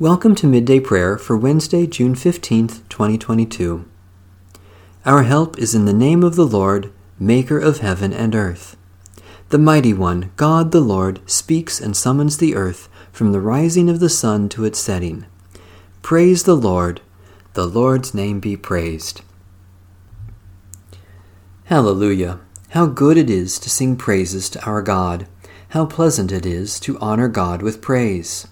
Welcome to Midday Prayer for Wednesday, June 15th, 2022. Our help is in the name of the Lord, Maker of heaven and earth. The Mighty One, God the Lord, speaks and summons the earth from the rising of the sun to its setting. Praise the Lord. The Lord's name be praised. Hallelujah. How good it is to sing praises to our God. How pleasant it is to honor God with praise.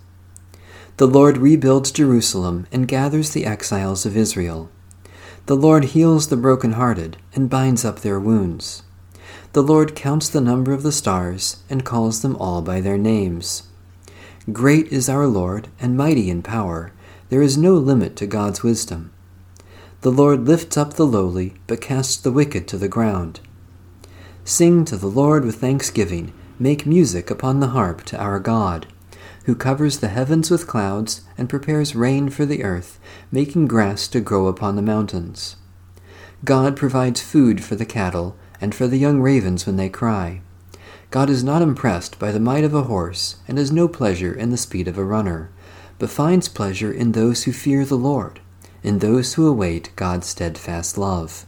The Lord rebuilds Jerusalem and gathers the exiles of Israel. The Lord heals the broken-hearted and binds up their wounds. The Lord counts the number of the stars and calls them all by their names. Great is our Lord and mighty in power. There is no limit to God's wisdom. The Lord lifts up the lowly, but casts the wicked to the ground. Sing to the Lord with thanksgiving. Make music upon the harp to our God who covers the heavens with clouds and prepares rain for the earth, making grass to grow upon the mountains. God provides food for the cattle and for the young ravens when they cry. God is not impressed by the might of a horse and has no pleasure in the speed of a runner, but finds pleasure in those who fear the Lord, in those who await God's steadfast love.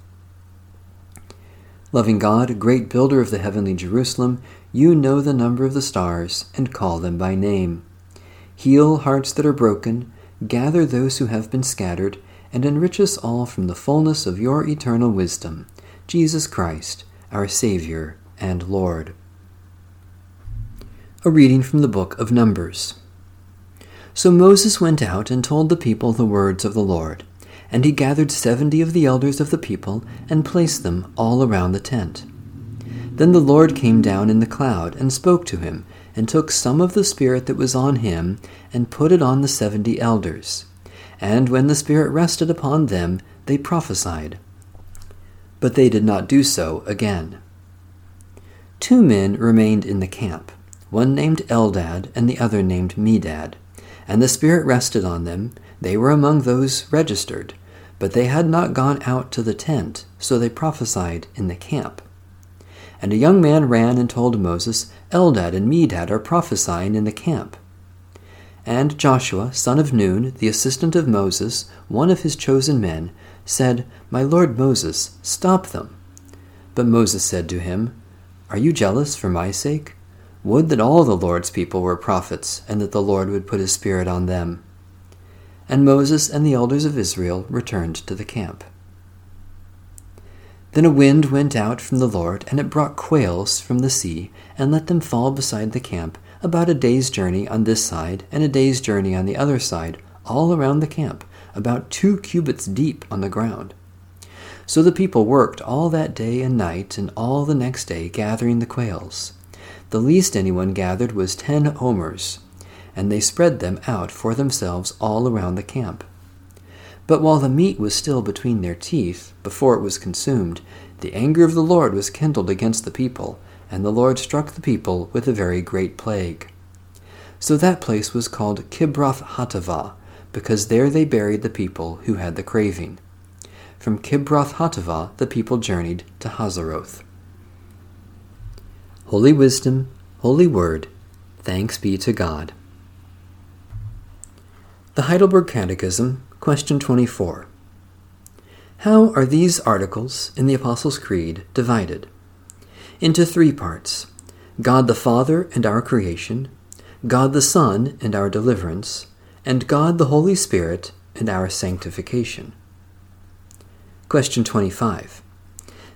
Loving God, great builder of the heavenly Jerusalem, you know the number of the stars and call them by name. Heal hearts that are broken, gather those who have been scattered, and enrich us all from the fullness of your eternal wisdom, Jesus Christ, our Savior and Lord. A reading from the book of Numbers. So Moses went out and told the people the words of the Lord, and he gathered seventy of the elders of the people and placed them all around the tent. Then the Lord came down in the cloud and spoke to him and took some of the Spirit that was on him, and put it on the seventy elders. And when the Spirit rested upon them, they prophesied. But they did not do so again. Two men remained in the camp, one named Eldad and the other named Medad. And the Spirit rested on them. They were among those registered, but they had not gone out to the tent, so they prophesied in the camp. And a young man ran and told Moses, Eldad and Medad are prophesying in the camp. And Joshua, son of Nun, the assistant of Moses, one of his chosen men, said, My lord Moses, stop them. But Moses said to him, Are you jealous for my sake? Would that all the Lord's people were prophets, and that the Lord would put his Spirit on them. And Moses and the elders of Israel returned to the camp. Then a wind went out from the Lord, and it brought quails from the sea, and let them fall beside the camp, about a day's journey on this side, and a day's journey on the other side, all around the camp, about two cubits deep on the ground. So the people worked all that day and night, and all the next day, gathering the quails. The least anyone gathered was ten omers, and they spread them out for themselves all around the camp. But while the meat was still between their teeth, before it was consumed, the anger of the Lord was kindled against the people, and the Lord struck the people with a very great plague. So that place was called Kibroth Hattaavah, because there they buried the people who had the craving. From Kibroth Hattaavah the people journeyed to Hazeroth. Holy Wisdom, Holy Word, thanks be to God. The Heidelberg Catechism Question 24. How are these articles in the Apostles' Creed divided? Into three parts God the Father and our creation, God the Son and our deliverance, and God the Holy Spirit and our sanctification. Question 25.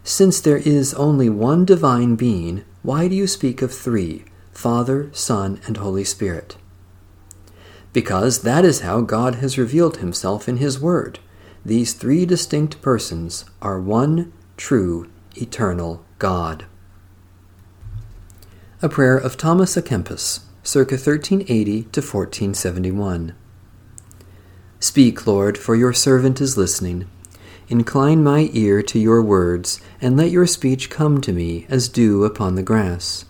Since there is only one divine being, why do you speak of three Father, Son, and Holy Spirit? Because that is how God has revealed himself in his word. These three distinct persons are one true, eternal God. A prayer of Thomas à Kempis, circa 1380 to 1471. Speak, Lord, for your servant is listening. Incline my ear to your words, and let your speech come to me as dew upon the grass.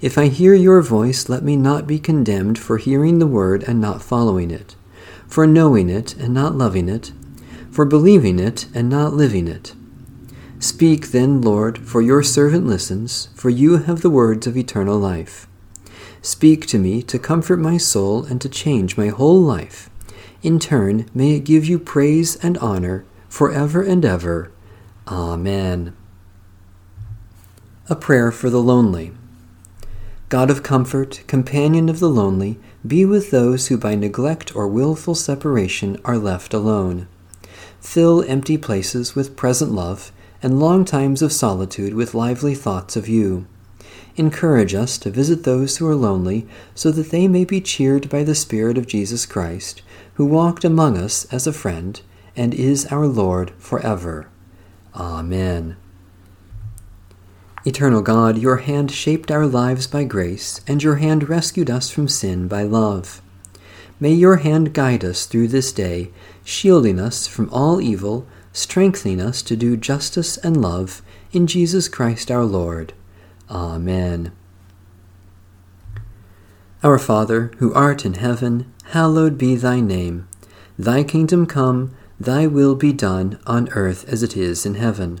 If I hear your voice, let me not be condemned for hearing the word and not following it, for knowing it and not loving it, for believing it and not living it. Speak then, Lord, for your servant listens, for you have the words of eternal life. Speak to me to comfort my soul and to change my whole life. In turn, may it give you praise and honor forever and ever. Amen. A prayer for the lonely. God of comfort, companion of the lonely, be with those who by neglect or wilful separation are left alone. Fill empty places with present love, and long times of solitude with lively thoughts of you. Encourage us to visit those who are lonely, so that they may be cheered by the Spirit of Jesus Christ, who walked among us as a friend, and is our Lord forever. Amen. Eternal God, your hand shaped our lives by grace, and your hand rescued us from sin by love. May your hand guide us through this day, shielding us from all evil, strengthening us to do justice and love, in Jesus Christ our Lord. Amen. Our Father, who art in heaven, hallowed be thy name. Thy kingdom come, thy will be done, on earth as it is in heaven.